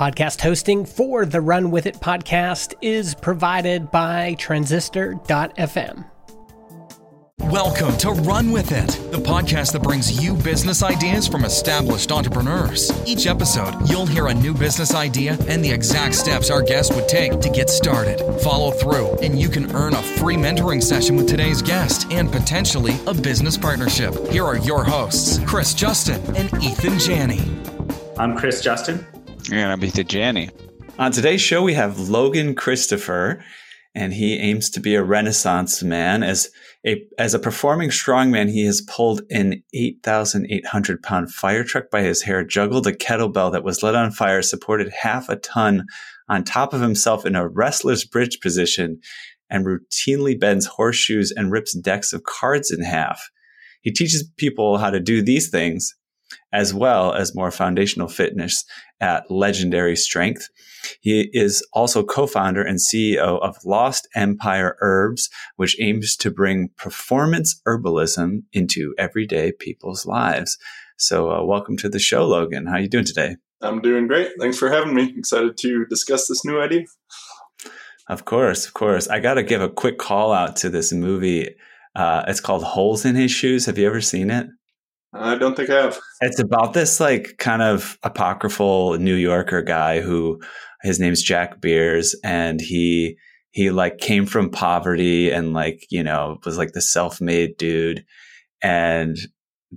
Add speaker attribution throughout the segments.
Speaker 1: Podcast hosting for the Run With It podcast is provided by Transistor.fm.
Speaker 2: Welcome to Run With It, the podcast that brings you business ideas from established entrepreneurs. Each episode, you'll hear a new business idea and the exact steps our guest would take to get started. Follow through, and you can earn a free mentoring session with today's guest and potentially a business partnership. Here are your hosts, Chris Justin and Ethan Janney.
Speaker 3: I'm Chris Justin.
Speaker 4: And I'm the Janney.
Speaker 5: On today's show, we have Logan Christopher, and he aims to be a Renaissance man as a, as a performing strongman, he has pulled an 8,800 pound fire truck by his hair, juggled a kettlebell that was lit on fire, supported half a ton on top of himself in a wrestler's bridge position, and routinely bends horseshoes and rips decks of cards in half. He teaches people how to do these things as well as more foundational fitness at legendary strength. He is also co-founder and CEO of Lost Empire Herbs, which aims to bring performance herbalism into everyday people's lives. So, uh, welcome to the show, Logan. How are you doing today?
Speaker 6: I'm doing great. Thanks for having me. Excited to discuss this new idea.
Speaker 5: Of course, of course. I got to give a quick call out to this movie. Uh, it's called Holes in His Shoes. Have you ever seen it?
Speaker 6: I don't think I have.
Speaker 5: It's about this like kind of apocryphal New Yorker guy who his name's Jack Beers and he he like came from poverty and like, you know, was like the self-made dude and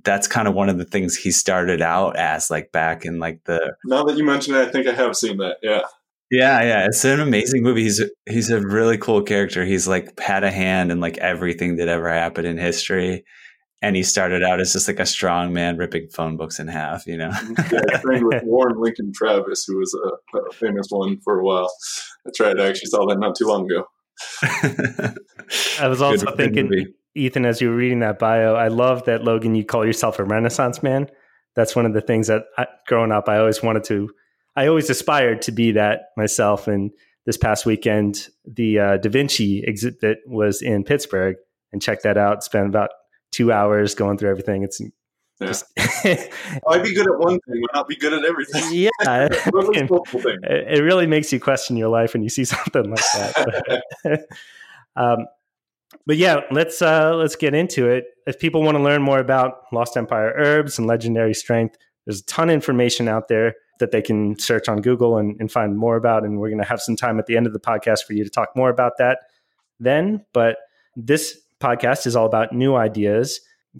Speaker 5: that's kind of one of the things he started out as like back in like the
Speaker 6: Now that you mention it, I think I have seen that. Yeah.
Speaker 5: Yeah, yeah, it's an amazing movie. He's he's a really cool character. He's like had a hand in like everything that ever happened in history and he started out as just like a strong man ripping phone books in half, you know.
Speaker 6: yeah, I trained with Warren Lincoln Travis, who was a, a, famous one for a while. That's right. I actually saw that not too long ago.
Speaker 3: I was also good, thinking, good Ethan, as you were reading that bio, I love that Logan. You call yourself a Renaissance man. That's one of the things that I, growing up, I always wanted to. I always aspired to be that myself. And this past weekend, the uh, Da Vinci exhibit was in Pittsburgh, and check that out. Spent about two hours going through everything. It's
Speaker 6: yeah. just I'd be good at one thing, but not be good at everything.
Speaker 3: Yeah, it, it really makes you question your life when you see something like that. um, but yeah, let's uh, let's get into it. If people want to learn more about Lost Empire herbs and legendary strength, there's a ton of information out there that they can search on Google and, and find more about. And we're going to have some time at the end of the podcast for you to talk more about that then. But this podcast is all about new ideas.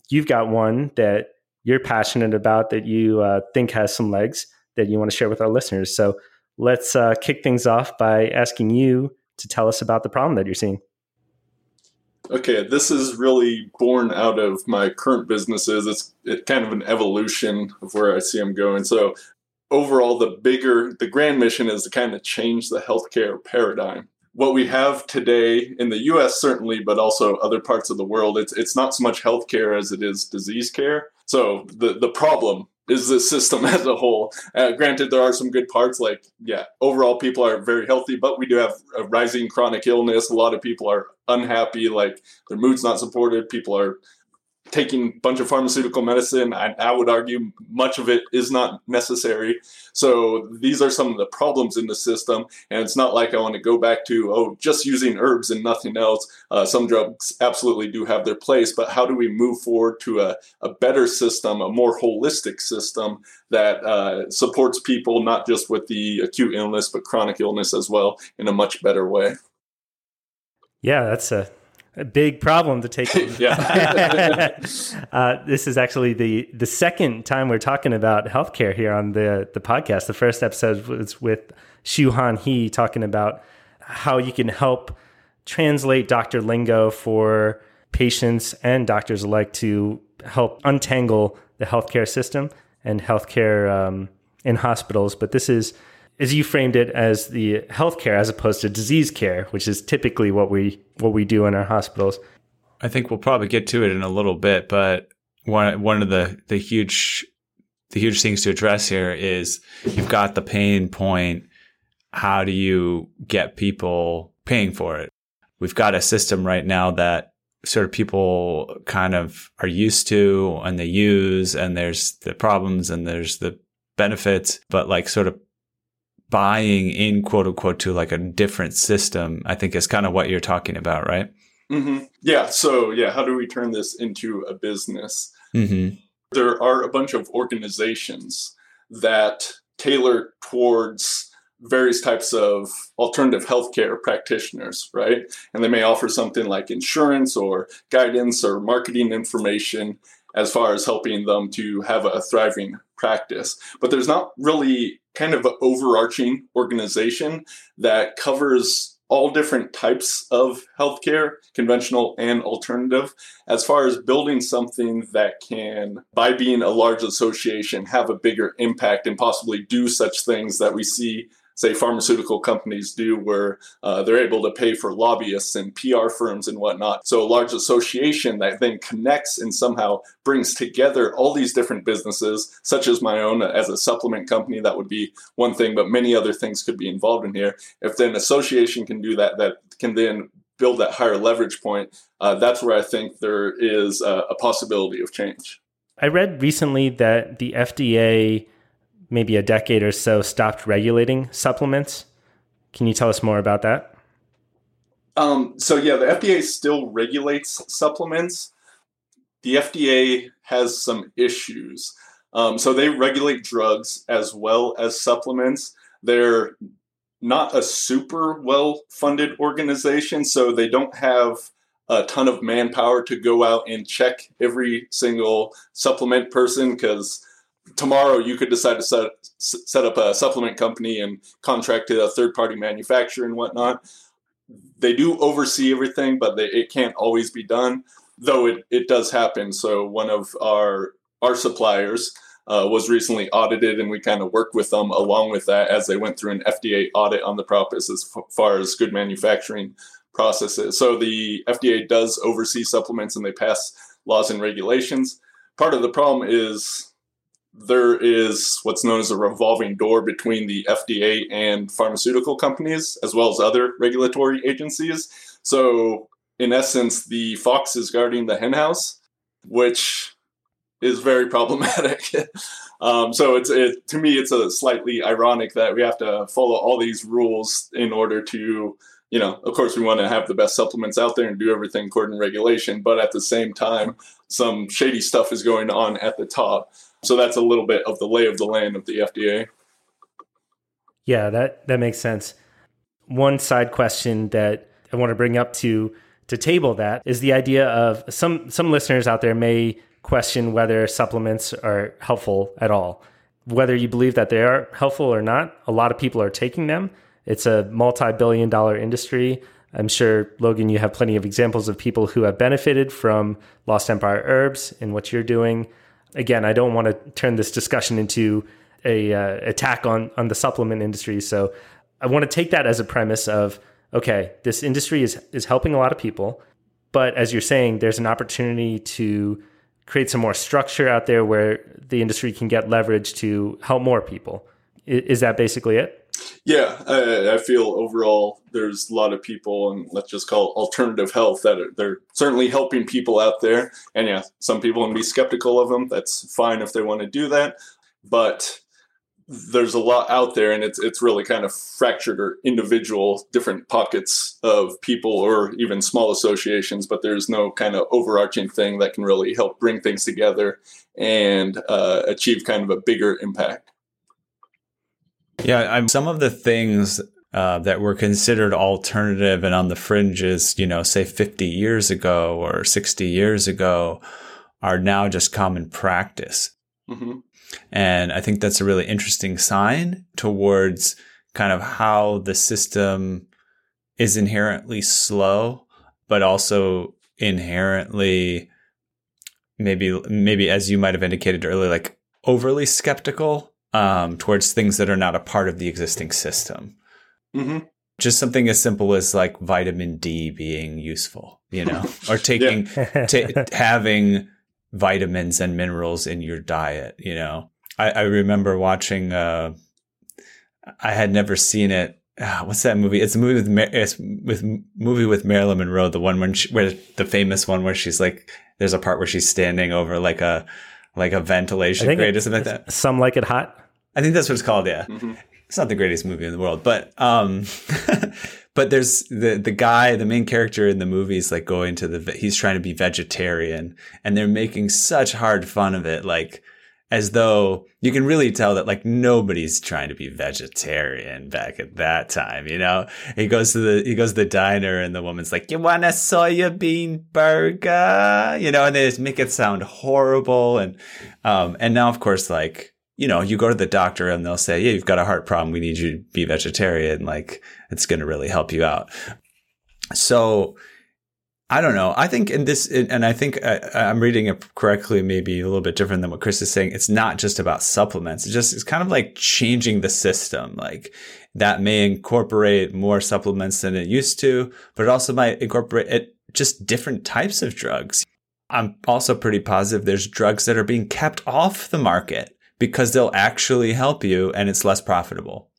Speaker 3: You've got one that you're passionate about that you uh, think has some legs that you want to share with our listeners. So let's uh, kick things off by asking you to tell us about the problem that you're seeing.
Speaker 6: Okay, this is really born out of my current businesses. It's it, kind of an evolution of where I see them going. So overall, the bigger, the grand mission is to kind of change the healthcare paradigm what we have today in the US certainly, but also other parts of the world, it's it's not so much healthcare as it is disease care. So the the problem is the system as a whole. Uh, granted, there are some good parts, like yeah, overall people are very healthy, but we do have a rising chronic illness. A lot of people are unhappy, like their mood's not supported. People are taking a bunch of pharmaceutical medicine. I, I, would argue much of it is not necessary. So these are some of the problems in the system. And it's not like I want to go back to, oh, just using herbs and nothing else. Uh, some drugs absolutely do have their place, but how do we move forward to a, a better system, a more holistic system that uh, supports people not just with the acute illness, but chronic illness as well in a much better way?
Speaker 3: Yeah, that's a a big problem to take.
Speaker 6: yeah.
Speaker 3: uh, this is actually the the second time we're talking about healthcare here on the the podcast. The first episode was with Shu Han He talking about how you can help translate doctor lingo for patients and doctors alike to help untangle the healthcare system and healthcare um, in hospitals. But this is as you framed it as the healthcare as opposed to disease care, which is typically what we what we do in our hospitals.
Speaker 5: I think we'll probably get to it in a little bit, but one one of the the huge the huge things to address here is you've got the pain point. How do you get people paying for it? We've got a system right now that sort of people kind of are used to and they use, and there's the problems and there's the benefits, but like sort of buying in quote unquote to like a different system, I think is kind of what you're talking about, right?
Speaker 6: Mm-hmm. Yeah. So, yeah, how do we turn this into a business? Mm-hmm. There are a bunch of organizations that tailor towards various types of alternative healthcare practitioners, right? And they may offer something like insurance or guidance or marketing information as far as helping them to have a thriving practice. But there's not really kind of an overarching organization that covers all different types of healthcare, conventional and alternative, as far as building something that can, by being a large association, have a bigger impact and possibly do such things that we see say pharmaceutical companies do where uh, they're able to pay for lobbyists and pr firms and whatnot. So a large association that then connects and somehow brings together all these different businesses such as my own as a supplement company that would be one thing but many other things could be involved in here. If then association can do that that can then build that higher leverage point uh, that's where i think there is a, a possibility of change.
Speaker 3: I read recently that the fda maybe a decade or so stopped regulating supplements. Can you tell us more about that?
Speaker 6: Um, so, yeah, the FDA still regulates supplements. The FDA has some issues. Um, so, they regulate drugs as well as supplements. They're not a super well funded organization, so they don't have a ton of manpower to go out and check every single supplement person because tomorrow you could decide to set, set up a supplement company and contract to a third party manufacturer and whatnot. They do oversee everything, but they, it can't always be done, though it, it does happen. So one of our our suppliers uh, was recently audited, and we kind of worked with them along with that as they went through an FDA audit on the process as far as good manufacturing processes. So the FDA does oversee supplements, and they pass laws and regulations. Part of the problem is there is what's known as a revolving door between the FDA and pharmaceutical companies, as well as other regulatory agencies. So, in essence, the fox is guarding the henhouse, which is very problematic. um, so, it's it, to me, it's a slightly ironic that we have to follow all these rules in order to, you know, of course, we want to have the best supplements out there and do everything according to regulation, but at the same time, some shady stuff is going on at the top. So that's a little bit of the lay of the land of the FDA.
Speaker 3: Yeah, that that makes sense. One side question that I want to bring up to to table that is the idea of some some listeners out there may question whether supplements are helpful at all. Whether you believe that they are helpful or not, a lot of people are taking them. It's a multi-billion dollar industry. I'm sure Logan you have plenty of examples of people who have benefited from Lost Empire herbs and what you're doing again, I don't want to turn this discussion into a uh, attack on on the supplement industry. So I want to take that as a premise of okay, this industry is is helping a lot of people, but as you're saying, there's an opportunity to create some more structure out there where the industry can get leverage to help more people. Is that basically it?
Speaker 6: Yeah, I, I, feel overall there's a lot of people, and let's just call alternative health, that are, they're certainly helping people out there. And yeah, some people can be skeptical of them. That's fine if they want to do that. But there's a lot out there, and it's it's really kind of fractured or individual different pockets of people, or even small associations. But there's no kind of overarching thing that can really help bring things together and uh, achieve kind of a bigger impact.
Speaker 5: Yeah, I'm, some of the things uh, that were considered alternative and on the fringes, you know, say 50 years ago or 60 years ago, are now just common practice. Mm-hmm. And I think that's a really interesting sign towards kind of how the system is inherently slow, but also inherently maybe maybe as you might have indicated earlier, like overly skeptical um, towards things that are not a part of the existing system. Mm-hmm. Just something as simple as like vitamin D being useful, you know, or taking, ta- having vitamins and minerals in your diet, you know. I, I remember watching, uh, I had never seen it. Uh, what's that movie? It's a movie with it's with movie with Marilyn Monroe, the one when she, where the famous one where she's like, there's a part where she's standing over like a like a ventilation grate or something like that.
Speaker 3: Some like it hot.
Speaker 5: I think that's what it's called. Yeah. Mm-hmm. it's not the greatest movie in the world, but um, but there's the the guy, the main character in the movie is like going to the he's trying to be vegetarian, and they're making such hard fun of it, like as though you can really tell that like nobody's trying to be vegetarian back at that time, you know? He goes to the he goes to the diner and the woman's like, You want a soya bean burger? You know, and they just make it sound horrible and um and now of course like you know, you go to the doctor and they'll say, Yeah, you've got a heart problem, we need you to be vegetarian, like it's gonna really help you out. So I don't know. I think in this, and I think uh, I, am reading it correctly, maybe a little bit different than what Chris is saying. It's not just about supplements. It's just, it's kind of like changing the system. Like that may incorporate more supplements than it used to, but it also might incorporate it, just different types of drugs. I'm also pretty positive there's drugs that are being kept off the market because they'll actually help you and it's less profitable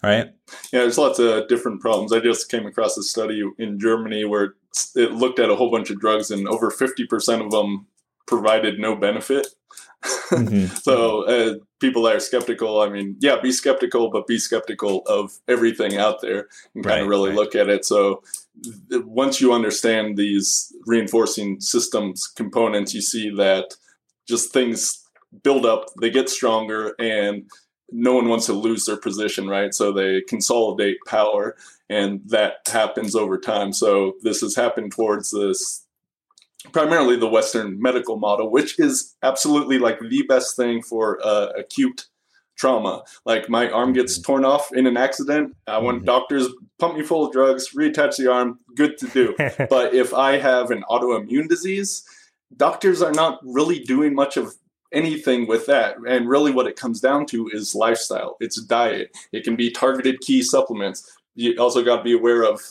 Speaker 5: right?
Speaker 6: Yeah, there's lots of different problems. I just came across a study in Germany where it looked at a whole bunch of drugs, and over 50% of them provided no benefit. Mm-hmm. so uh, people that are skeptical, I mean, yeah, be skeptical, but be skeptical of everything out there and kind right, of really right. look at it. So once you understand these reinforcing systems components, you see that just things build up, they get stronger, and no one wants to lose their position, right? So they consolidate power, and that happens over time. So this has happened towards this primarily the Western medical model, which is absolutely like the best thing for uh, acute trauma. Like my arm gets mm-hmm. torn off in an accident. I want mm-hmm. doctors pump me full of drugs, reattach the arm, good to do. but if I have an autoimmune disease, doctors are not really doing much of anything with that. And really, what it comes down to is lifestyle. It's diet. It can be targeted key supplements. You also got to be aware of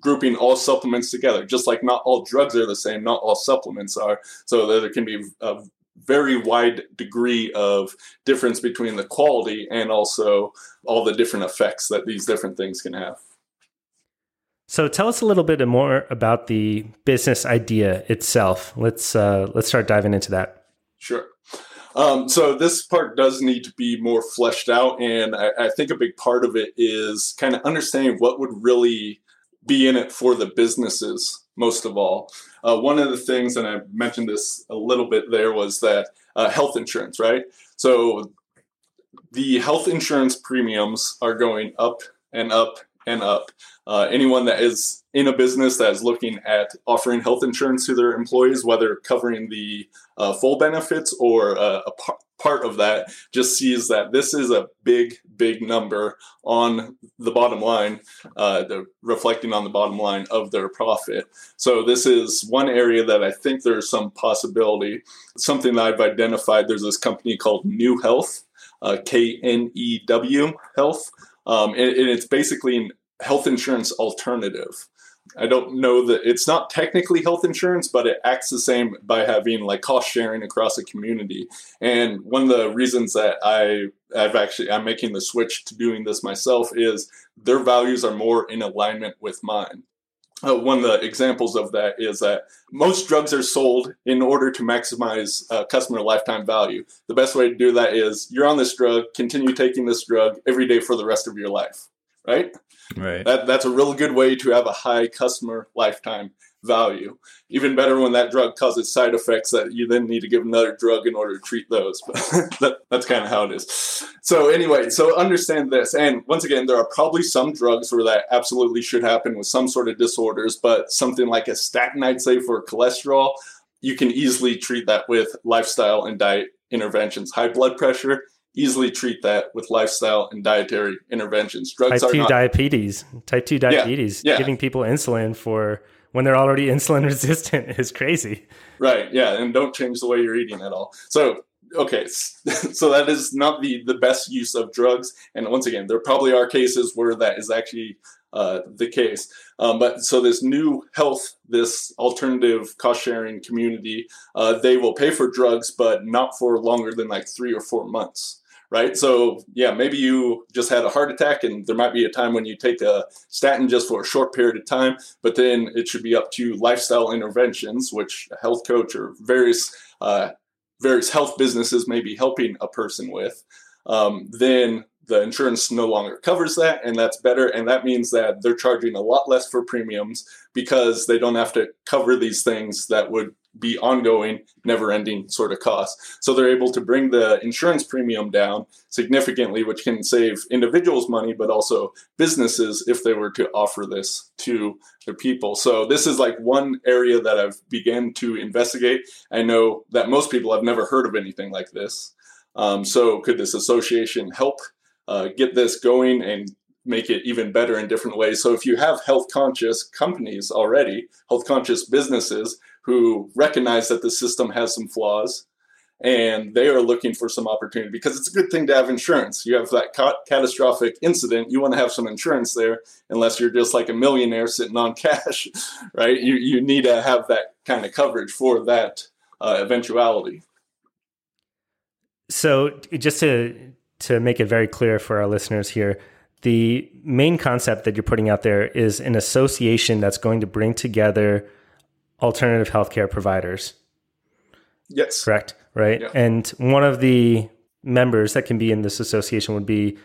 Speaker 6: grouping all supplements together. Just like not all drugs are the same, not all supplements are. So there can be a very wide degree of difference between the quality and also all the different effects that these different things can have.
Speaker 3: So tell us a little bit more about the business idea itself. Let's uh, let's start diving into that.
Speaker 6: Sure. Um, so this part does need to be more fleshed out, and I, I think a big part of it is kind of understanding what would really be in it for the businesses. Most of all, uh, one of the things, and I mentioned this a little bit there, was that uh, health insurance, right? So the health insurance premiums are going up and up and up. Uh, anyone that is in a business that is looking at offering health insurance to their employees, whether covering the uh, full benefits or uh, a par- part of that, just sees that this is a big, big number on the bottom line, uh, the, reflecting on the bottom line of their profit. So this is one area that I think there's some possibility. Something that I've identified. There's this company called Knew Health, uh, K N E W Health. Um, and, and, it's basically an health insurance alternative. I don't know that it's not technically health insurance, but it acts the same by having like cost sharing across a community. And one of the reasons that I I've actually I'm making the switch to doing this myself is their values are more in alignment with mine. Uh, one of the examples of that is that most drugs are sold in order to maximize uh, customer lifetime value. The best way to do that is you're on this drug, continue taking this drug every day for the rest of your life, right?
Speaker 5: Right.
Speaker 6: That that's a really good way to have a high customer lifetime value. Even better when that drug causes side effects that you then need to give another drug in order to treat those. But that, that's kind of how it is. So anyway, so understand this. And once again, there are probably some drugs where that absolutely should happen with some sort of disorders, but something like a statin, I'd say for cholesterol, you can easily treat that with lifestyle and diet interventions. High blood pressure, easily treat that with lifestyle and dietary interventions.
Speaker 3: Drugs type 2 not- diabetes, type 2 diabetes, yeah, yeah. giving people insulin for when they're already insulin resistant is crazy.
Speaker 6: Right. Yeah. And don't change the way you're eating at all. So, okay. So that is not the, the best use of drugs. And once again, there probably are cases where that is actually uh, the case. Um, but so this Knew Health, this alternative cost sharing community, uh, they will pay for drugs, but not for longer than like three or four months right? So, yeah, maybe you just had a heart attack, and there might be a time when you take a statin just for a short period of time, but then it should be up to lifestyle interventions, which a health coach or various uh, various health businesses may be helping a person with. Um, then the insurance no longer covers that and that's better and that means that they're charging a lot less for premiums because they don't have to cover these things that would be ongoing never ending sort of costs. So they're able to bring the insurance premium down significantly which can save individuals money but also businesses if they were to offer this to their people. So this is like one area that i've began to investigate. I know that most people have never heard of anything like this. Um, so could this association help uh, get this going and make it even better in different ways. So if you have health conscious companies already, health conscious businesses who recognize that the system has some flaws and they are looking for some opportunity because it's a good thing to have insurance. You have that ca- catastrophic incident, you want to have some insurance there unless you're just like a millionaire sitting on cash, right? You you need to have that kind of coverage for that uh, eventuality.
Speaker 3: So just to to make it very clear for our listeners here, the main concept that you're putting out there is an association that's going to bring together alternative healthcare providers.
Speaker 6: Yes.
Speaker 3: Correct. Right. Yeah. And one of the members that can be in this association would be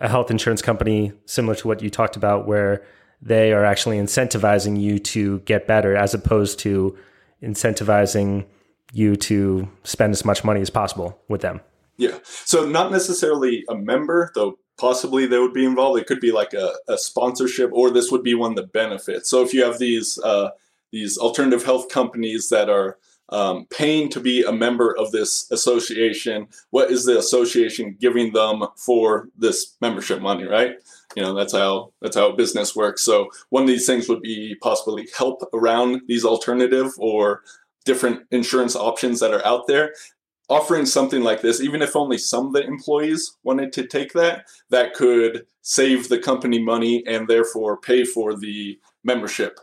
Speaker 3: a health insurance company, similar to what you talked about, where they are actually incentivizing you to get better as opposed to incentivizing you to spend as much money as possible with them.
Speaker 6: Yeah. So not necessarily a member, though possibly they would be involved. It could be like a, a sponsorship, or this would be one of the benefits. So if you have these uh, these alternative health companies that are um, paying to be a member of this association, what is the association giving them for this membership money? Right. You know that's how that's how business works. So one of these things would be possibly help around these alternative or different insurance options that are out there offering something like this, even if only some of the employees wanted to take that, that could save the company money and therefore pay for the membership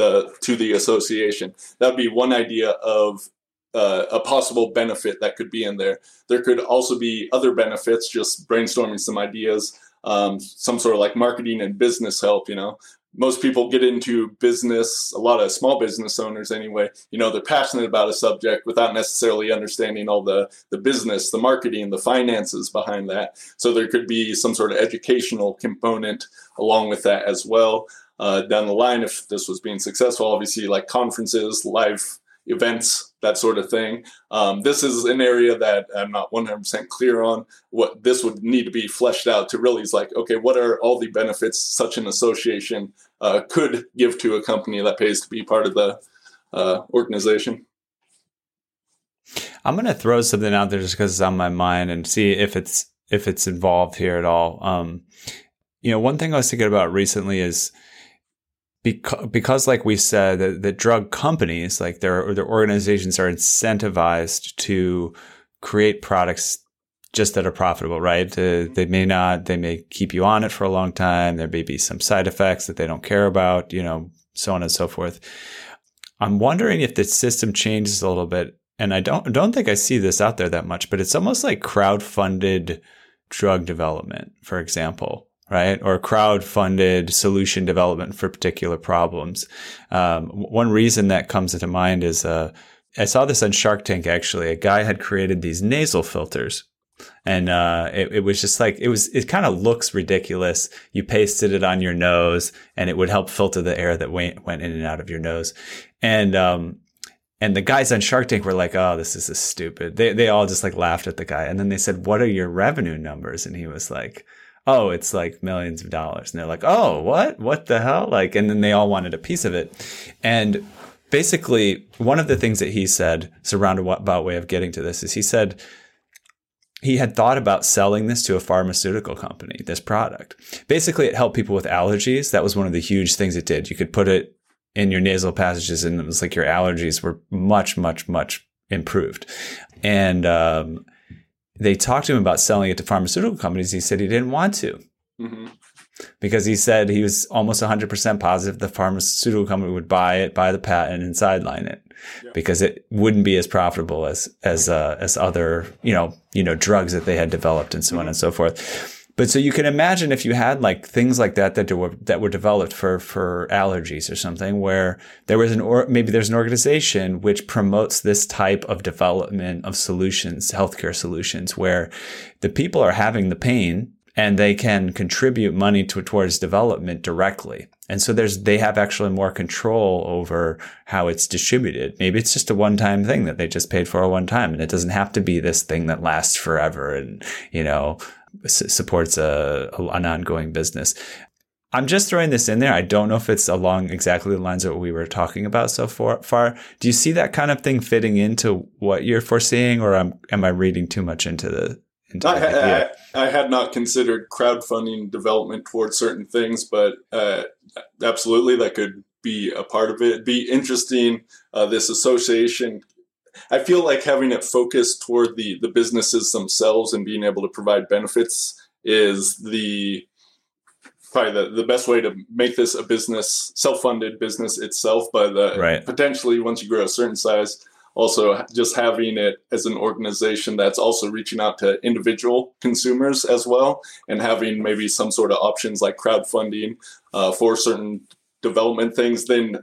Speaker 6: the to the association. That would be one idea of uh, a possible benefit that could be in there. There could also be other benefits, just brainstorming some ideas, um, some sort of like marketing and business help. You know, most people get into business, a lot of small business owners anyway, you know, they're passionate about a subject without necessarily understanding all the, the business, the marketing, the finances behind that. So there could be some sort of educational component along with that as well. Uh, down the line, if this was being successful, obviously like conferences, live events, that sort of thing. Um, this is an area that I'm not 100% clear on. What this would need to be fleshed out to really is like, okay, what are all the benefits such an association uh, could give to a company that pays to be part of the uh, organization?
Speaker 5: I'm going to throw something out there just because it's on my mind and see if it's if it's involved here at all. Um, you know, one thing I was thinking about recently is because, because like we said, the, the drug companies, like their, their organizations are incentivized to create products just that are profitable, right? Uh, they may not, they may keep you on it for a long time. There may be some side effects that they don't care about, you know, so on and so forth. I'm wondering if the system changes a little bit. And I don't, don't think I see this out there that much, but it's almost like crowd-funded drug development, for example right? Or crowd funded solution development for particular problems. Um, one reason that comes into mind is uh, I saw this on Shark Tank actually. A guy had created these nasal filters. And uh, it, it, was just like it was. It kind of looks ridiculous. You pasted it on your nose, and it would help filter the air that went went in and out of your nose. And um, and the guys on Shark Tank were like, "Oh, this is stupid." They they all just like laughed at the guy, and then they said, "What are your revenue numbers?" And he was like, oh, it's like millions of dollars. And they're like, oh, what? What the hell? Like, and then they all wanted a piece of it. And basically, one of the things that he said, surrounded about way of getting to this, is he said he had thought about selling this to a pharmaceutical company, this product. Basically, it helped people with allergies. That was one of the huge things it did. You could put it in your nasal passages, and it was like your allergies were much, much, much improved. And um, they talked to him about selling it to pharmaceutical companies. He said he didn't want to. Mm-hmm. Because he said he was almost 100% positive the pharmaceutical company would buy it, buy the patent, and sideline it, yeah. because it wouldn't be as profitable as as uh, as other you know you know drugs that they had developed and so mm-hmm. on and so forth. But so you can imagine if you had like things like that that were that were developed for for allergies or something, where there was an or maybe there's an organization which promotes this type of development of solutions, healthcare solutions, where the people are having the pain and they can contribute money to, towards development directly. And so there's, they have actually more control over how it's distributed. Maybe it's just a one time thing that they just paid for a one time and it doesn't have to be this thing that lasts forever and, you know, s- supports a, a, an ongoing business. I'm just throwing this in there. I don't know if it's along exactly the lines of what we were talking about so far. far. Do you see that kind of thing fitting into what you're foreseeing, or am, am I reading too much into the? Into
Speaker 6: I, the I, I, had not considered crowdfunding development towards certain things, but uh, absolutely, that could be a part of it. It'd be interesting. Uh, this association I feel like having it focused toward the the businesses themselves and being able to provide benefits is the probably the, the best way to make this a business, self-funded business itself. But uh,
Speaker 5: right.
Speaker 6: potentially, once you grow a certain size, also just having it as an organization that's also reaching out to individual consumers as well, and having maybe some sort of options like crowdfunding uh, for certain development things, then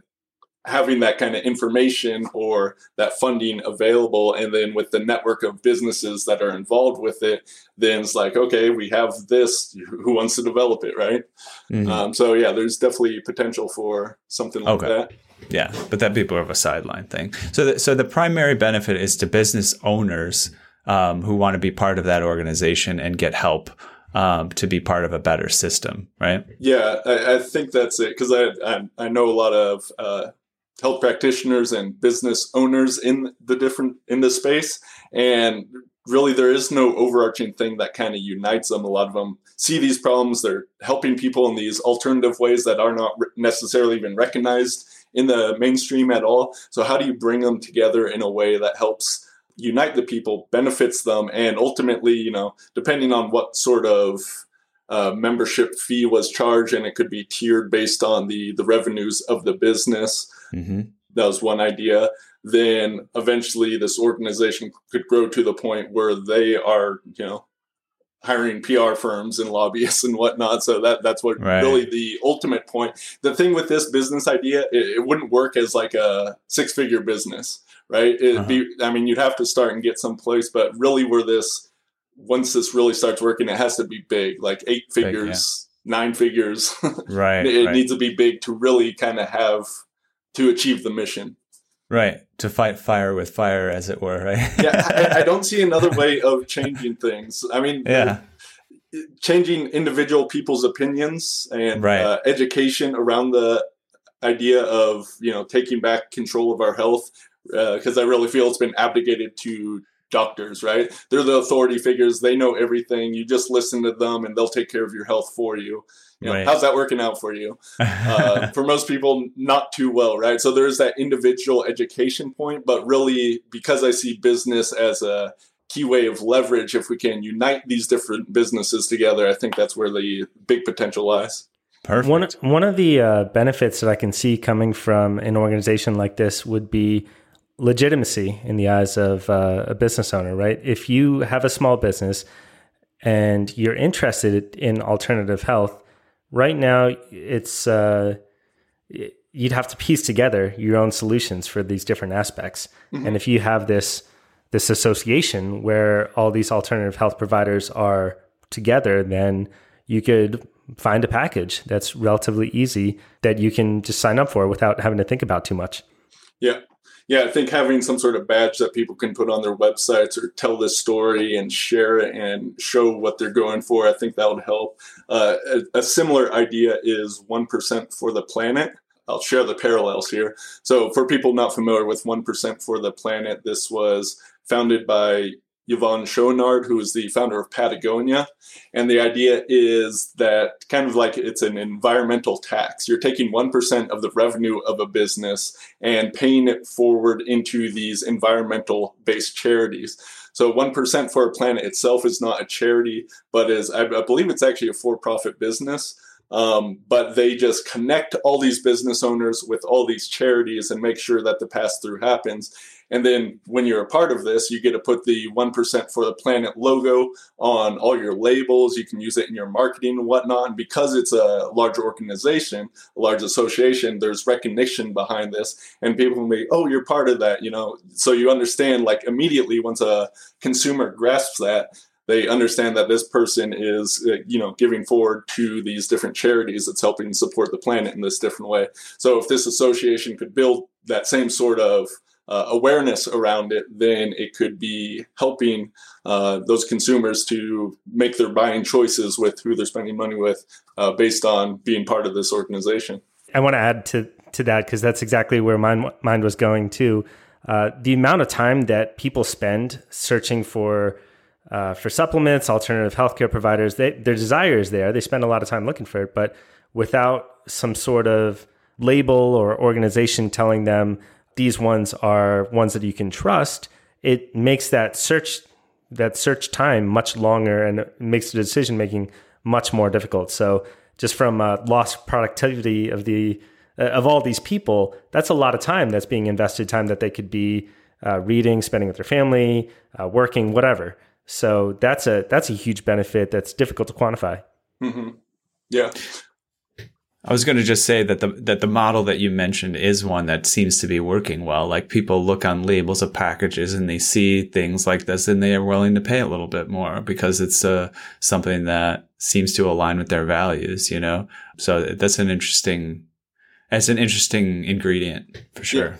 Speaker 6: having that kind of information or that funding available and then with the network of businesses that are involved with it then it's like okay we have this who wants to develop it right mm-hmm. um, so yeah there's definitely potential for something like okay. that
Speaker 5: yeah but that'd be more of a sideline thing so the, so the primary benefit is to business owners um, who want to be part of that organization and get help um, to be part of a better system, right?
Speaker 6: Yeah, I, I think that's it because I, I, I know a lot of uh, health practitioners and business owners in the different in the space. And really there is no overarching thing that kind of unites them. A lot of them see these problems. They're helping people in these alternative ways that are not necessarily even recognized in the mainstream at all. So how do you bring them together in a way that helps unite the people benefits them and ultimately you know depending on what sort of uh, membership fee was charged and it could be tiered based on the the revenues of the business mm-hmm. that was one idea then eventually this organization could grow to the point where they are you know hiring pr firms and lobbyists and whatnot so that that's what right. really the ultimate point the thing with this business idea it, it wouldn't work as like a six figure business right it'd uh-huh. be i mean you'd have to start and get someplace but really where this once this really starts working, it has to be big, like eight figures, big, yeah. nine figures.
Speaker 5: right.
Speaker 6: it
Speaker 5: right.
Speaker 6: needs to be big to really kind of have to achieve the mission.
Speaker 5: Right. To fight fire with fire, as it were, right?
Speaker 6: yeah. I, I, don't see another way of changing things. I mean,
Speaker 5: yeah.
Speaker 6: changing individual people's opinions and
Speaker 5: right.
Speaker 6: uh, education around the idea of, you know, taking back control of our health. Because uh, I really feel it's been abdicated to doctors, right? They're the authority figures. They know everything. You just listen to them and they'll take care of your health for you. You know, right. How's that working out for you? Uh, for most people, not too well, right? So there's that individual education point, but really, because I see business as a key way of leverage, if we can unite these different businesses together, I think that's where the big potential lies.
Speaker 3: Perfect. One one of the uh, benefits that I can see coming from an organization like this would be legitimacy in the eyes of uh, a business owner, right? If you have a small business and you're interested in alternative health, right now it's uh, you'd have to piece together your own solutions for these different aspects. Mm-hmm. And if you have this this association where all these alternative health providers are together, then you could find a package that's relatively easy that you can just sign up for without having to think about too much.
Speaker 6: Yeah, yeah, I think having some sort of badge that people can put on their websites or tell this story and share it and show what they're going for, I think that would help. Uh, a, a similar idea is 1% for the planet. I'll share the parallels here. So, for people not familiar with 1% for the planet, this was founded by Yvon Chouinard, who is the founder of Patagonia. And the idea is that kind of like it's an environmental tax. You're taking 1% of the revenue of a business and paying it forward into these environmental based charities. So 1% for a planet itself is not a charity, but is, I, I believe it's actually a for profit business. Um, but they just connect all these business owners with all these charities and make sure that the pass through happens. And then when you're a part of this, you get to put the 1% for the planet logo on all your labels. You can use it in your marketing and whatnot. And because it's a large organization, a large association, there's recognition behind this. And people will be, oh, you're part of that, you know. So you understand, like, immediately once a consumer grasps that, they understand that this person is uh, you know giving forward to these different charities that's helping support the planet in this different way so if this association could build that same sort of uh, awareness around it, then it could be helping uh, those consumers to make their buying choices with who they're spending money with uh, based on being part of this organization.
Speaker 3: I want to add to to that because that's exactly where my mind was going too. Uh, the amount of time that people spend searching for uh, for supplements, alternative healthcare providers, they, their desire is there. They spend a lot of time looking for it, but without some sort of label or organization telling them these ones are ones that you can trust, it makes that search that search time much longer and makes the decision making much more difficult. So just from uh, lost productivity of the uh, of all these people, that's a lot of time that's being invested, time that they could be uh, reading, spending with their family, uh, working, whatever. So that's a that's a huge benefit that's difficult to quantify.
Speaker 6: Mm-hmm. Yeah,
Speaker 5: I was going to just say that the that the model that you mentioned is one that seems to be working well. Like people look on labels of packages and they see things like this, and they are willing to pay a little bit more because it's uh, something that seems to align with their values. You know, so that's an interesting, that's an interesting ingredient for sure.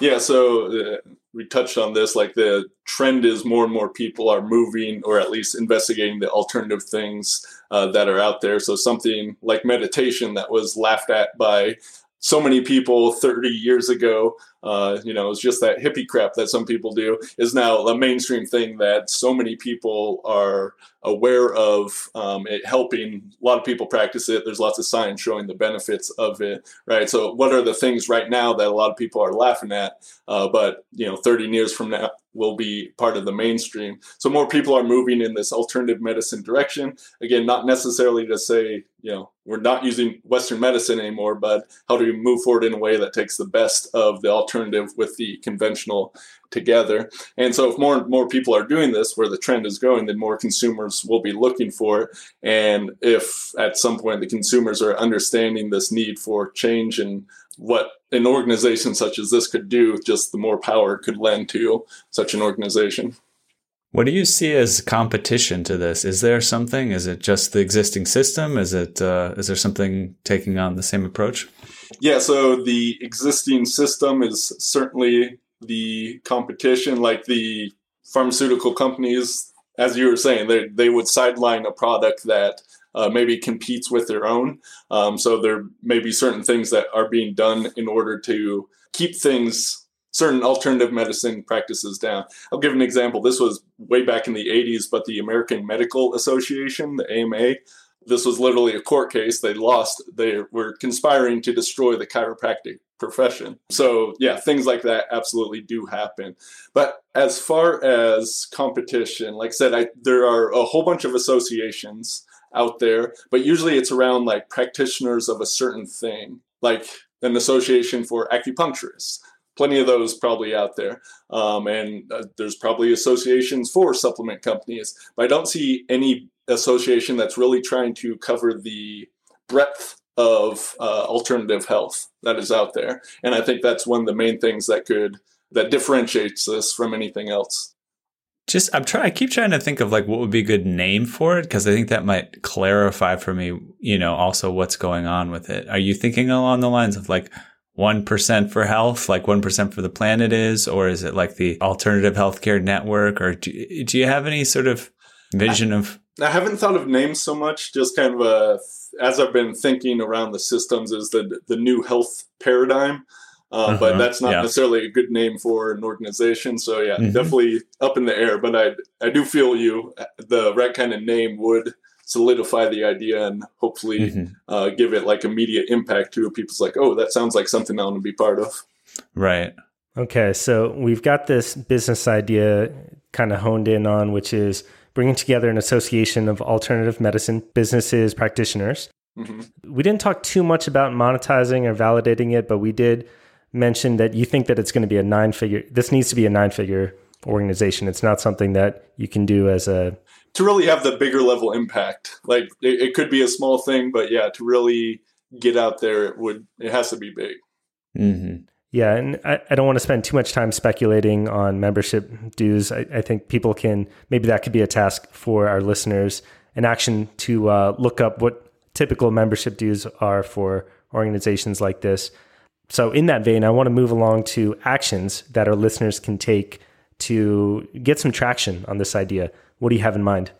Speaker 6: Yeah. yeah so. Uh, we touched on this like the trend is more and more people are moving or at least investigating the alternative things uh, that are out there. So something like meditation that was laughed at by so many people 30 years ago uh, you know it's just that hippie crap that some people do is now a mainstream thing that so many people are aware of um, it helping. A lot of people practice it. There's lots of science showing the benefits of it right? So what are the things right now that a lot of people are laughing at? Uh, but you know 30 years from now will be part of the mainstream. So more people are moving in this alternative medicine direction. Again not necessarily to say you know we're not using western medicine anymore but how do we move forward in a way that takes the best of the alternative with the conventional together. And so if more and more people are doing this where the trend is going, then more consumers will be looking for it. And if at some point the consumers are understanding this need for change and what an organization such as this could do, just the more power it could lend to such an organization.
Speaker 5: What do you see as competition to this? Is there something? Is it just the existing system? Is it uh, is there something taking on the same approach?
Speaker 6: Yeah, so the existing system is certainly the competition, like the pharmaceutical companies, as you were saying, they, they would sideline a product that uh, maybe competes with their own. Um, so there may be certain things that are being done in order to keep things, certain alternative medicine practices down. I'll give an example. This was way back in the 80s, but the American Medical Association, the AMA, this was literally a court case. They lost. They were conspiring to destroy the chiropractic profession. So, yeah, things like that absolutely do happen. But as far as competition, like I said, I, there are a whole bunch of associations out there, but usually it's around like practitioners of a certain thing, like an association for acupuncturists. Plenty of those probably out there. Um, and uh, there's probably associations for supplement companies, but I don't see any association that's really trying to cover the breadth of uh, alternative health that is out there. And i think that's one of the main things that could that differentiates this from anything else.
Speaker 5: Just i'm trying i keep trying to think of like what would be a good name for it because i think that might clarify for me you know also what's going on with it. Are you thinking along the lines of like 1% for health like 1% for the planet is or is it like the alternative healthcare network or do, do you have any sort of vision of
Speaker 6: I haven't thought of names so much. Just kind of a, as I've been thinking around the systems, is the the new health paradigm. Uh, uh-huh. But that's not yeah. necessarily a good name for an organization. So yeah, mm-hmm. definitely up in the air. But I I do feel you. The right kind of name would solidify the idea and hopefully mm-hmm. uh, give it like immediate impact to people's like, oh, that sounds like something I want to be part of.
Speaker 5: Right.
Speaker 3: Okay, so we've got this business idea kind of honed in on, which is bringing together an association of alternative medicine businesses, practitioners. Mm-hmm. We didn't talk too much about monetizing or validating it, but we did mention that you think that it's going to be a nine figure, this needs to be a nine figure organization. It's not something that you can do as a.
Speaker 6: To really have the bigger level impact. Like it, it could be a small thing, but yeah, to really get out there, it would, it has to be big.
Speaker 3: Mm-hmm. Yeah, and I, I don't want to spend too much time speculating on membership dues. I, I, think people can maybe that could be a task for our listeners, an action to uh, look up what typical membership dues are for organizations like this. So, in that vein, I want to move along to actions that our listeners can take to get some traction on this idea. What do you have in mind?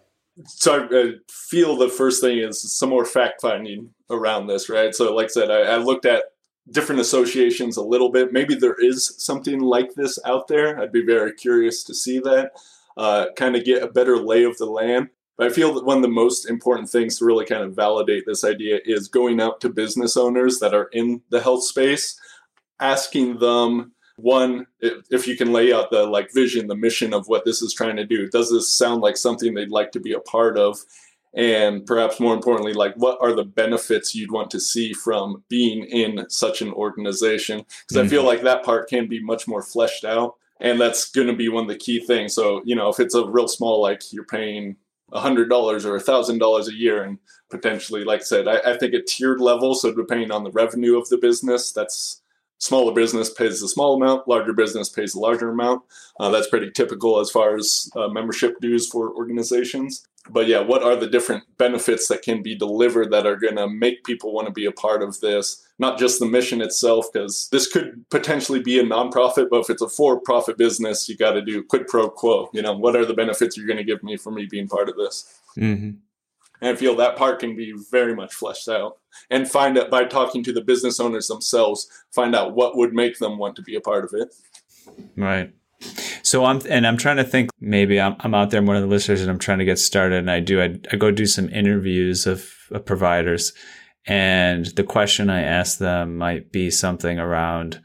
Speaker 6: So, I feel the first thing is some more fact finding around this, right? So, like I said, I, I looked at different associations a little bit. Maybe there is something like this out there. I'd be very curious to see that, uh, kind of get a better lay of the land. But I feel that one of the most important things to really kind of validate this idea is going out to business owners that are in the health space, asking them one if you can lay out the like vision the mission of what this is trying to do does this sound like something they'd like to be a part of and perhaps more importantly like what are the benefits you'd want to see from being in such an organization because mm-hmm. i feel mm-hmm. like that part can be much more fleshed out and that's going to be one of the key things so you know if it's a real small like you're paying $100 or $1000 a year and potentially like i said I, I think a tiered level so depending on the revenue of the business that's smaller business pays a small amount, larger business pays a larger amount. Uh, that's pretty typical as far as uh, membership dues for organizations. But yeah, what are the different benefits that can be delivered that are going to make people want to be a part of this? Not just the mission itself, because this could potentially be a nonprofit, but if it's a for profit business, you got to do quid pro quo. You know, what are the benefits you're going to give me for me being part of this? Mm-hmm. And I feel that part can be very much fleshed out and find out by talking to the business owners themselves, find out what would make them want to be a part of it.
Speaker 5: Right. So I'm, and I'm trying to think, maybe I'm, I'm out there, I'm one of the listeners and I'm trying to get started and I do, I, I go do some interviews of, of providers and the question I ask them might be something around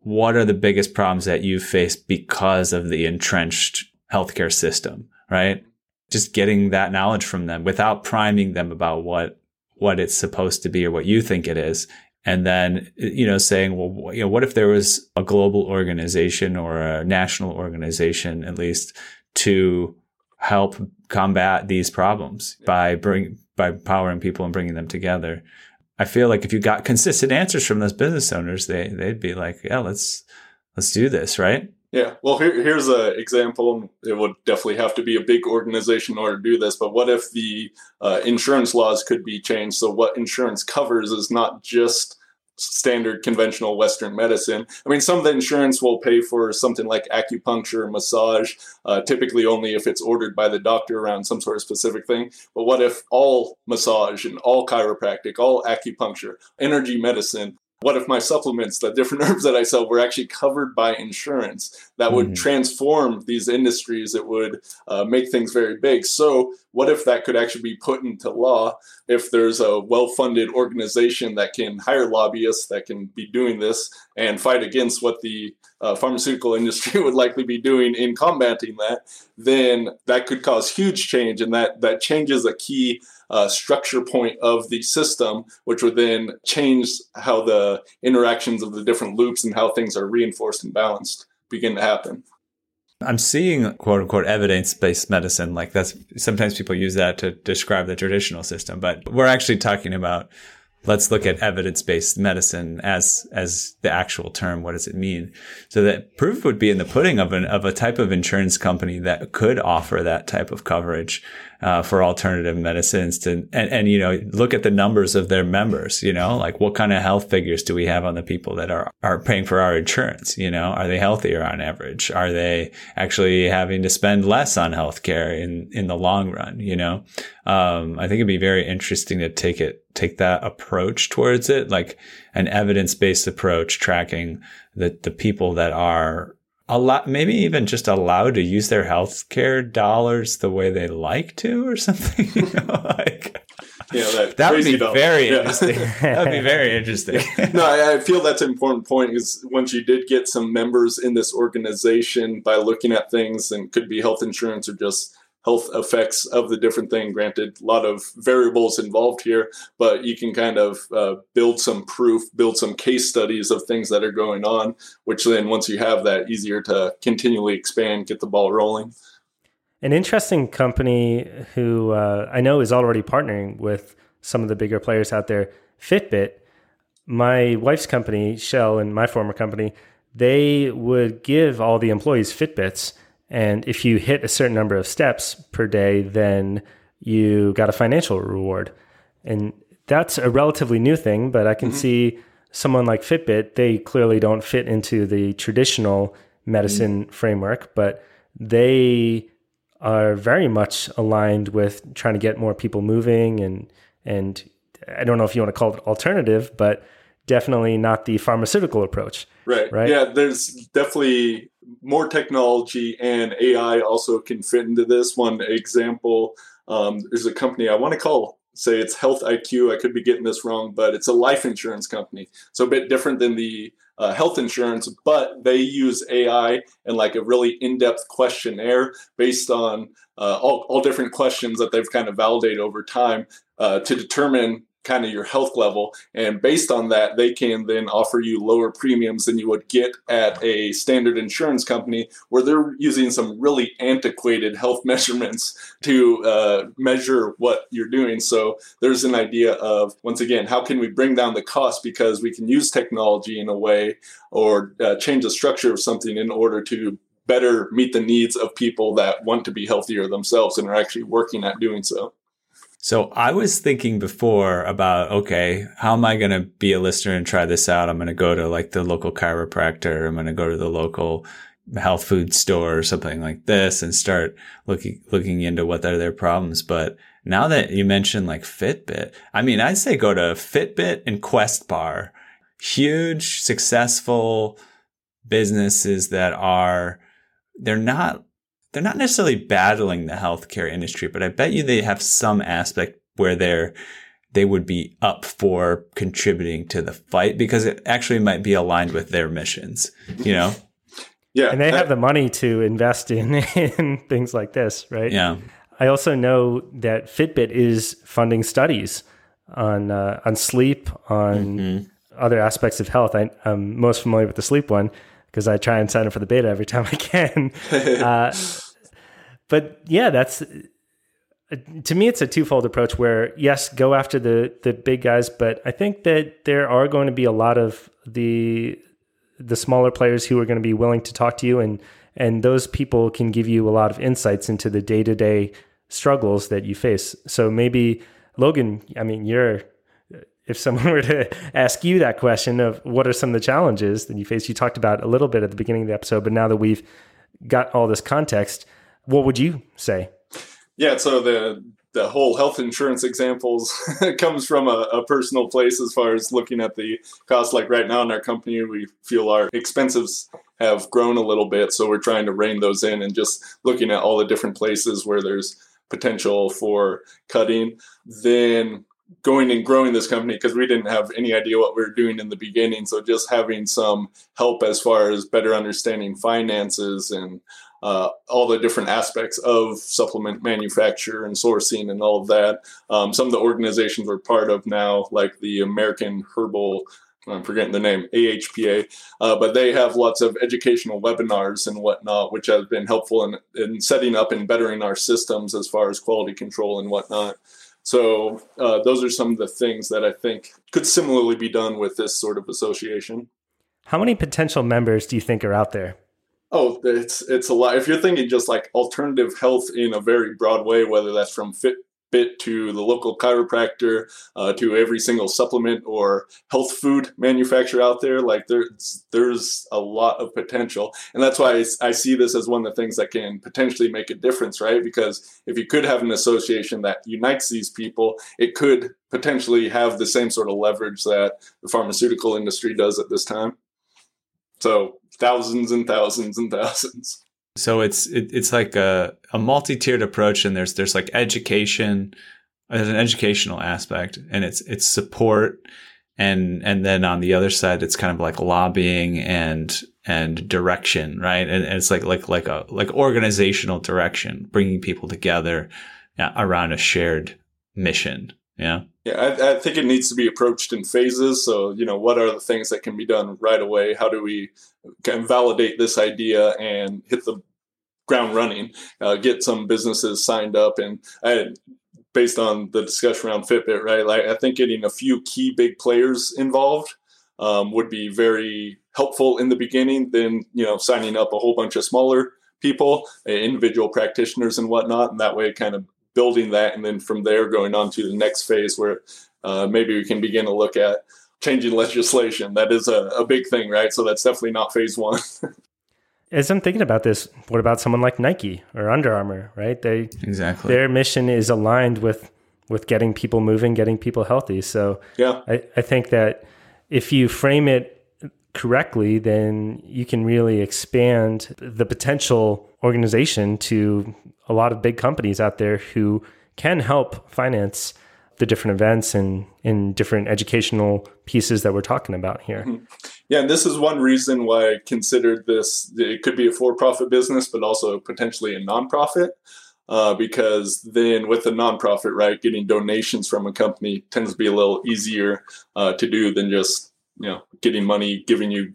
Speaker 5: what are the biggest problems that you face because of the entrenched healthcare system, right? Just getting that knowledge from them without priming them about what what it's supposed to be or what you think it is. And then you know saying well you know what if there was a global organization or a national organization at least to help combat these problems by bring by empowering people and bringing them together? I feel like if you got consistent answers from those business owners they they'd be like yeah let's let's do this right
Speaker 6: yeah, well, here, here's an example. It would definitely have to be a big organization in order to do this. But what if the uh, insurance laws could be changed? So, what insurance covers is not just standard conventional Western medicine. I mean, some of the insurance will pay for something like acupuncture, massage, uh, typically only if it's ordered by the doctor around some sort of specific thing. But what if all massage and all chiropractic, all acupuncture, energy medicine, what if my supplements, the different herbs that I sell, were actually covered by insurance? That would mm-hmm. transform these industries. It would uh, make things very big. So, what if that could actually be put into law? If there's a well funded organization that can hire lobbyists that can be doing this and fight against what the uh, pharmaceutical industry would likely be doing in combating that, then that could cause huge change, and that that changes a key uh, structure point of the system, which would then change how the interactions of the different loops and how things are reinforced and balanced begin to happen.
Speaker 5: I'm seeing quote unquote evidence based medicine. Like that's sometimes people use that to describe the traditional system, but we're actually talking about let's look at evidence-based medicine as as the actual term. What does it mean? So that proof would be in the pudding of an of a type of insurance company that could offer that type of coverage uh, for alternative medicines. To and, and you know look at the numbers of their members. You know, like what kind of health figures do we have on the people that are are paying for our insurance? You know, are they healthier on average? Are they actually having to spend less on healthcare in in the long run? You know, um, I think it'd be very interesting to take it take that approach towards it, like an evidence based approach, tracking the, the people that are a lot, maybe even just allowed to use their healthcare dollars the way they like to or something. You know, like,
Speaker 6: yeah, that,
Speaker 5: that would be dollar. very yeah. interesting. that would be very interesting.
Speaker 6: no, I, I, feel that's an important point. Is once you did get some members in this organization by looking at things, and could be health insurance or just health effects of the different thing. Granted, a lot of variables involved here, but you can kind of uh, build some proof, build some case studies of things that are going on, which then once you have that, easier to continually expand, get the ball rolling.
Speaker 3: An interesting company who uh, I know is already partnering with some of the bigger players out there, Fitbit. my wife's company, Shell, and my former company, they would give all the employees Fitbits. And if you hit a certain number of steps per day, then you got a financial reward. And that's a relatively new thing, but I can mm-hmm. see someone like Fitbit, they clearly don't fit into the traditional medicine mm-hmm. framework, but they are very much aligned with trying to get more people moving and and I don't know if you want to call it alternative, but definitely not the pharmaceutical approach.
Speaker 6: Right. Right. Yeah, there's definitely more technology and AI also can fit into this. One example, um, there's a company I want to call say it's Health IQ. I could be getting this wrong, but it's a life insurance company. So a bit different than the uh, health insurance, but they use AI and like a really in-depth questionnaire based on uh, all, all different questions that they've kind of validated over time uh, to determine kind of your health level. And based on that, they can then offer you lower premiums than you would get at a standard insurance company where they're using some really antiquated health measurements to uh, measure what you're doing. So there's an idea of, once again, how can we bring down the cost because we can use technology in a way or uh, change the structure of something in order to better meet the needs of people that want to be healthier themselves and are actually working at doing so.
Speaker 5: So I was thinking before about, okay, how am I going to be a listener and try this out? I'm going to go to like the local chiropractor. I'm going to go to the local health food store or something like this and start looking, looking into what are their problems. But now that you mentioned like Fitbit, I mean, I'd say go to Fitbit and Quest Bar, huge, successful businesses that are, they're not they're not necessarily battling the healthcare industry, but I bet you they have some aspect where they're they would be up for contributing to the fight because it actually might be aligned with their missions, you know?
Speaker 3: Yeah. And they have the money to invest in in things like this, right?
Speaker 5: Yeah.
Speaker 3: I also know that Fitbit is funding studies on uh, on sleep, on mm-hmm. other aspects of health. I, am most familiar with the sleep one because I try and sign up for the beta every time I can. uh, but yeah, that's to me it's a twofold approach where yes, go after the the big guys, but I think that there are going to be a lot of the the smaller players who are going to be willing to talk to you and and those people can give you a lot of insights into the day-to-day struggles that you face. So maybe Logan, I mean, you're if someone were to ask you that question of what are some of the challenges that you face, you talked about a little bit at the beginning of the episode, but now that we've got all this context, what would you say?
Speaker 6: Yeah, so the the whole health insurance examples comes from a, a, personal place as far as looking at the cost. Like right now in our company, we feel our expenses have grown a little bit, so we're trying to rein those in and just looking at all the different places where there's potential for cutting. Then going and growing this company because we didn't have any idea what we were doing in the beginning. So just having some help as far as better understanding finances and uh, all the different aspects of supplement manufacture and sourcing and all of that. Um, some of the organizations we're part of now, like the American Herbal, I'm forgetting the name, AHPA, uh, but they have lots of educational webinars and whatnot, which have been helpful in, in setting up and bettering our systems as far as quality control and whatnot. So uh, those are some of the things that I think could similarly be done with this sort of association.
Speaker 3: How many potential members do you think are out there?
Speaker 6: Oh, it's it's a lot. If you're thinking just like alternative health in a very broad way, whether that's from Fitbit to the local chiropractor uh, to every single supplement or health food manufacturer out there, like there's there's a lot of potential, and that's why I, I see this as one of the things that can potentially make a difference, right? Because if you could have an association that unites these people, it could potentially have the same sort of leverage that the pharmaceutical industry does at this time. So thousands and thousands and thousands.
Speaker 5: So it's it, it's like a, a multi-tiered approach, and there's there's like education, there's an educational aspect, and it's it's support, and and then on the other side, it's kind of like lobbying and and direction, right? And, and it's like like like a like organizational direction, bringing people together uh, around a shared mission. Yeah.
Speaker 6: Yeah, I, I, think it needs to be approached in phases. So, you know, what are the things that can be done right away? How do we kind of validate this idea and hit the ground running? Uh, get some businesses signed up, and I, based on the discussion around Fitbit, right? Like I think getting a few key big players involved um, would be very helpful in the beginning. Then you know signing up a whole bunch of smaller people, uh, individual practitioners and whatnot, and that way kind of building that, and then from there going on to the next phase where uh, maybe we can begin to look at changing legislation. That is a, a big thing, right? So that's definitely not phase one.
Speaker 3: As I'm thinking about this, what about someone like Nike or Under Armour, right? They
Speaker 5: exactly
Speaker 3: their mission is aligned with with getting people moving, getting people healthy. So
Speaker 6: yeah,
Speaker 3: I, I think that if you frame it correctly, then you can really expand the potential organization to a lot of big companies out there who can help finance the different events and in different educational pieces that we're talking about here. Mm-hmm.
Speaker 6: Yeah, and this is one reason why I considered this. It could be a for-profit business, but also potentially a nonprofit. Uh, because then with a nonprofit, right, getting donations from a company tends to be a little easier uh, to do than just you know getting money, giving you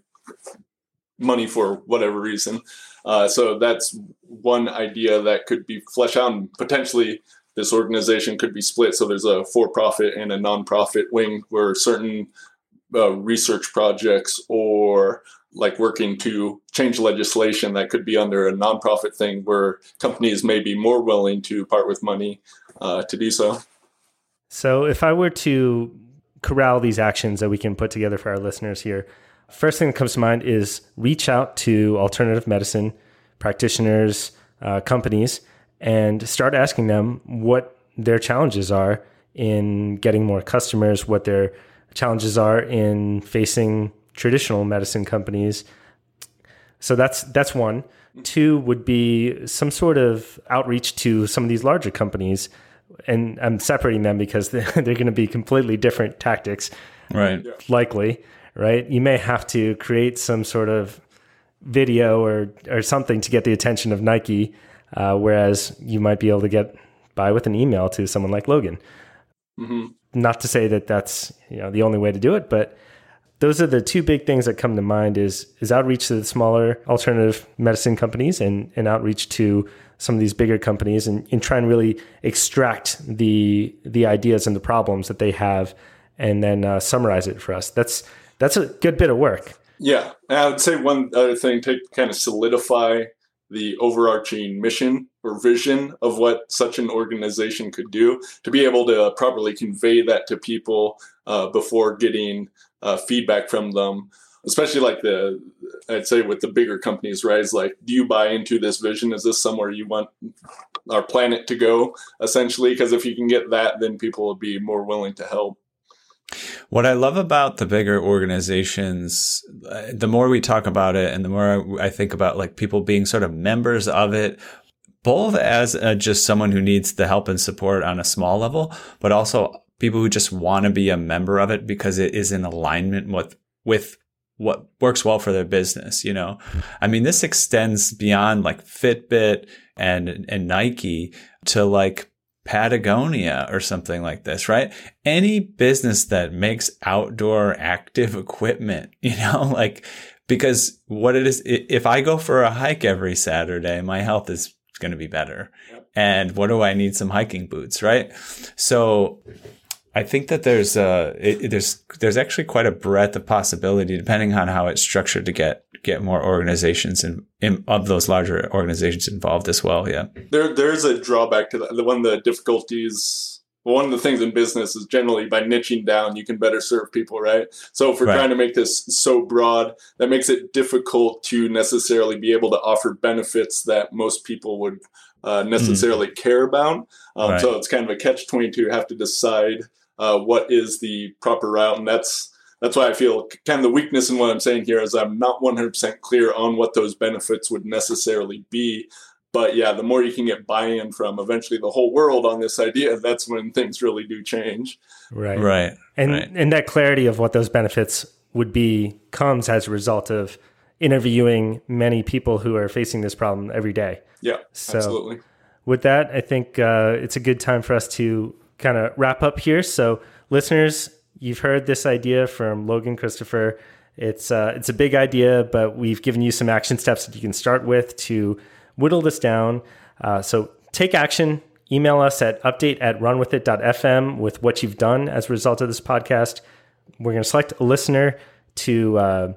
Speaker 6: money for whatever reason. Uh, so that's one idea that could be fleshed out and potentially this organization could be split. So there's a for-profit and a nonprofit wing where certain uh, research projects or like working to change legislation that could be under a nonprofit thing where companies may be more willing to part with money uh, to do so.
Speaker 3: So if I were to corral these actions that we can put together for our listeners here, first thing that comes to mind is reach out to alternative medicine practitioners, uh, companies, and start asking them what their challenges are in getting more customers, what their challenges are in facing traditional medicine companies. So that's that's one. Two would be some sort of outreach to some of these larger companies, and I'm separating them because they're, they're going to be completely different tactics,
Speaker 5: right?
Speaker 3: Likely, right? You may have to create some sort of video or or something to get the attention of Nike uh, whereas you might be able to get by with an email to someone like Logan. Mm-hmm. Not to say that that's you know the only way to do it, but those are the two big things that come to mind is is outreach to the smaller alternative medicine companies and, and outreach to some of these bigger companies and, and try and really extract the the ideas and the problems that they have and then uh, summarize it for us. That's that's a good bit of work.
Speaker 6: Yeah, I would say one other thing to kind of solidify the overarching mission or vision of what such an organization could do to be able to properly convey that to people uh, before getting uh, feedback from them especially like the i'd say with the bigger companies right? Is like do you buy into this vision? Is this somewhere you want our planet to go essentially? Because if you can get that then people will be more willing to help.
Speaker 5: What I love about the bigger organizations, uh, the more we talk about it and the more I think about like people being sort of members of it, both as a, just someone who needs the help and support on a small level, but also people who just want to be a member of it because it is in alignment with, with what works well for their business, you know? I mean, this extends beyond like Fitbit and, and Nike to like Patagonia or something like this, right? Any business that makes outdoor active equipment, you know, like, because what it is, if I go for a hike every Saturday, my health is going to be better. And what do I need? Some hiking boots, right? So I think that there's it, there's, there's actually quite a breadth of possibility depending on how it's structured to get get more organizations and in, in, of those larger organizations involved as well. Yeah,
Speaker 6: there there's a drawback to that. One of the difficulties. One of the things in business is generally by niching down, you can better serve people, right? So if we're right. trying to make this so broad, that makes it difficult to necessarily be able to offer benefits that most people would uh, necessarily mm. care about. Um, right. So it's kind of a catch twenty two. Have to decide uh, what is the proper route, and that's that's why I feel kind of the weakness in what I'm saying here is I'm not 100% clear on what those benefits would necessarily be. But yeah, the more you can get buy-in from eventually the whole world on this idea, that's when things really do change.
Speaker 3: Right.
Speaker 5: Right.
Speaker 3: And
Speaker 5: right.
Speaker 3: and that clarity of what those benefits would be comes as a result of interviewing many people who are facing this problem every day.
Speaker 6: Yeah, so absolutely.
Speaker 3: With that, I think uh, it's a good time for us to kind of wrap up here. So, listeners, you've heard this idea from Logan Christopher. It's uh, it's a big idea, but we've given you some action steps that you can start with to whittle this down. Uh, so take action. email us at update at runwithit.fm with what you've done as a result of this podcast. We're going to select a listener to uh,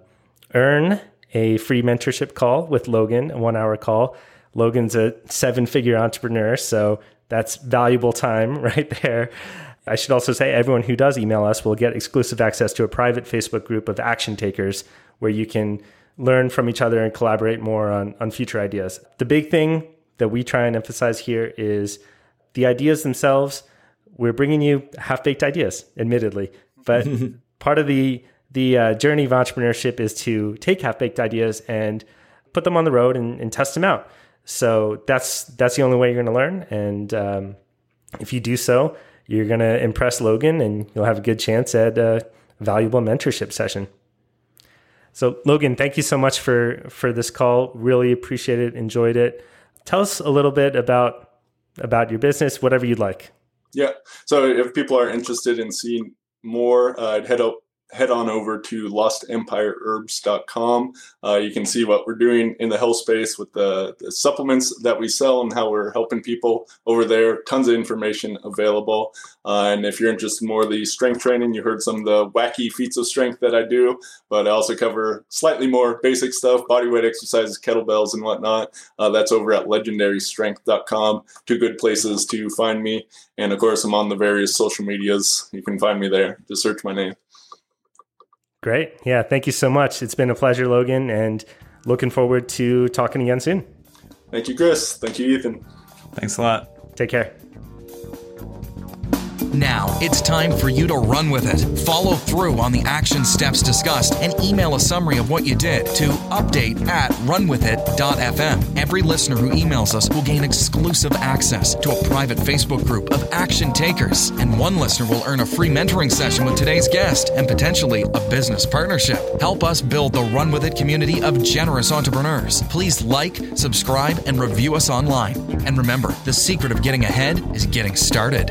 Speaker 3: earn a free mentorship call with Logan, a one hour call. Logan's a seven figure entrepreneur, so that's valuable time right there. I should also say everyone who does email us will get exclusive access to a private Facebook group of action takers where you can learn from each other and collaborate more on, on future ideas. The big thing that we try and emphasize here is the ideas themselves. We're bringing you half baked ideas, admittedly, but part of the the uh, journey of entrepreneurship is to take half baked ideas and put them on the road and, and, test them out. So that's that's the only way you're going to learn. And um, if you do so, you're going to impress Logan, and you'll have a good chance at a valuable mentorship session. So Logan, thank you so much for for this call. Really appreciate it. Enjoyed it. Tell us a little bit about about your business, whatever you'd like.
Speaker 6: Yeah. So if people are interested in seeing more, uh, I'd head up head on over to lostempireherbs.com. Uh, you can see what we're doing in the health space with the, the, supplements that we sell and how we're helping people over there. Tons of information available. Uh, and if you're interested in more of the strength training, you heard some of the wacky feats of strength that I do, but I also cover slightly more basic stuff, bodyweight exercises, kettlebells, and whatnot. Uh, that's over at legendarystrength.com. Two good places to find me. And of course, I'm on the various social medias. You can find me there. Just search my name.
Speaker 3: Great. Yeah. Thank you so much. It's been a pleasure, Logan, and looking forward to talking again soon.
Speaker 6: Thank you, Chris. Thank you, Ethan.
Speaker 5: Thanks a lot.
Speaker 3: Take care.
Speaker 2: Now it's time for you to run with it. Follow through on the action steps discussed and email a summary of what you did to update at runwithit.fm. Every listener who emails us will gain exclusive access to a private Facebook group of action takers, and one listener will earn a free mentoring session with today's guest and potentially a business partnership. Help us build the Run With It community of generous entrepreneurs. Please like, subscribe, and review us online. And remember, the secret of getting ahead is getting started.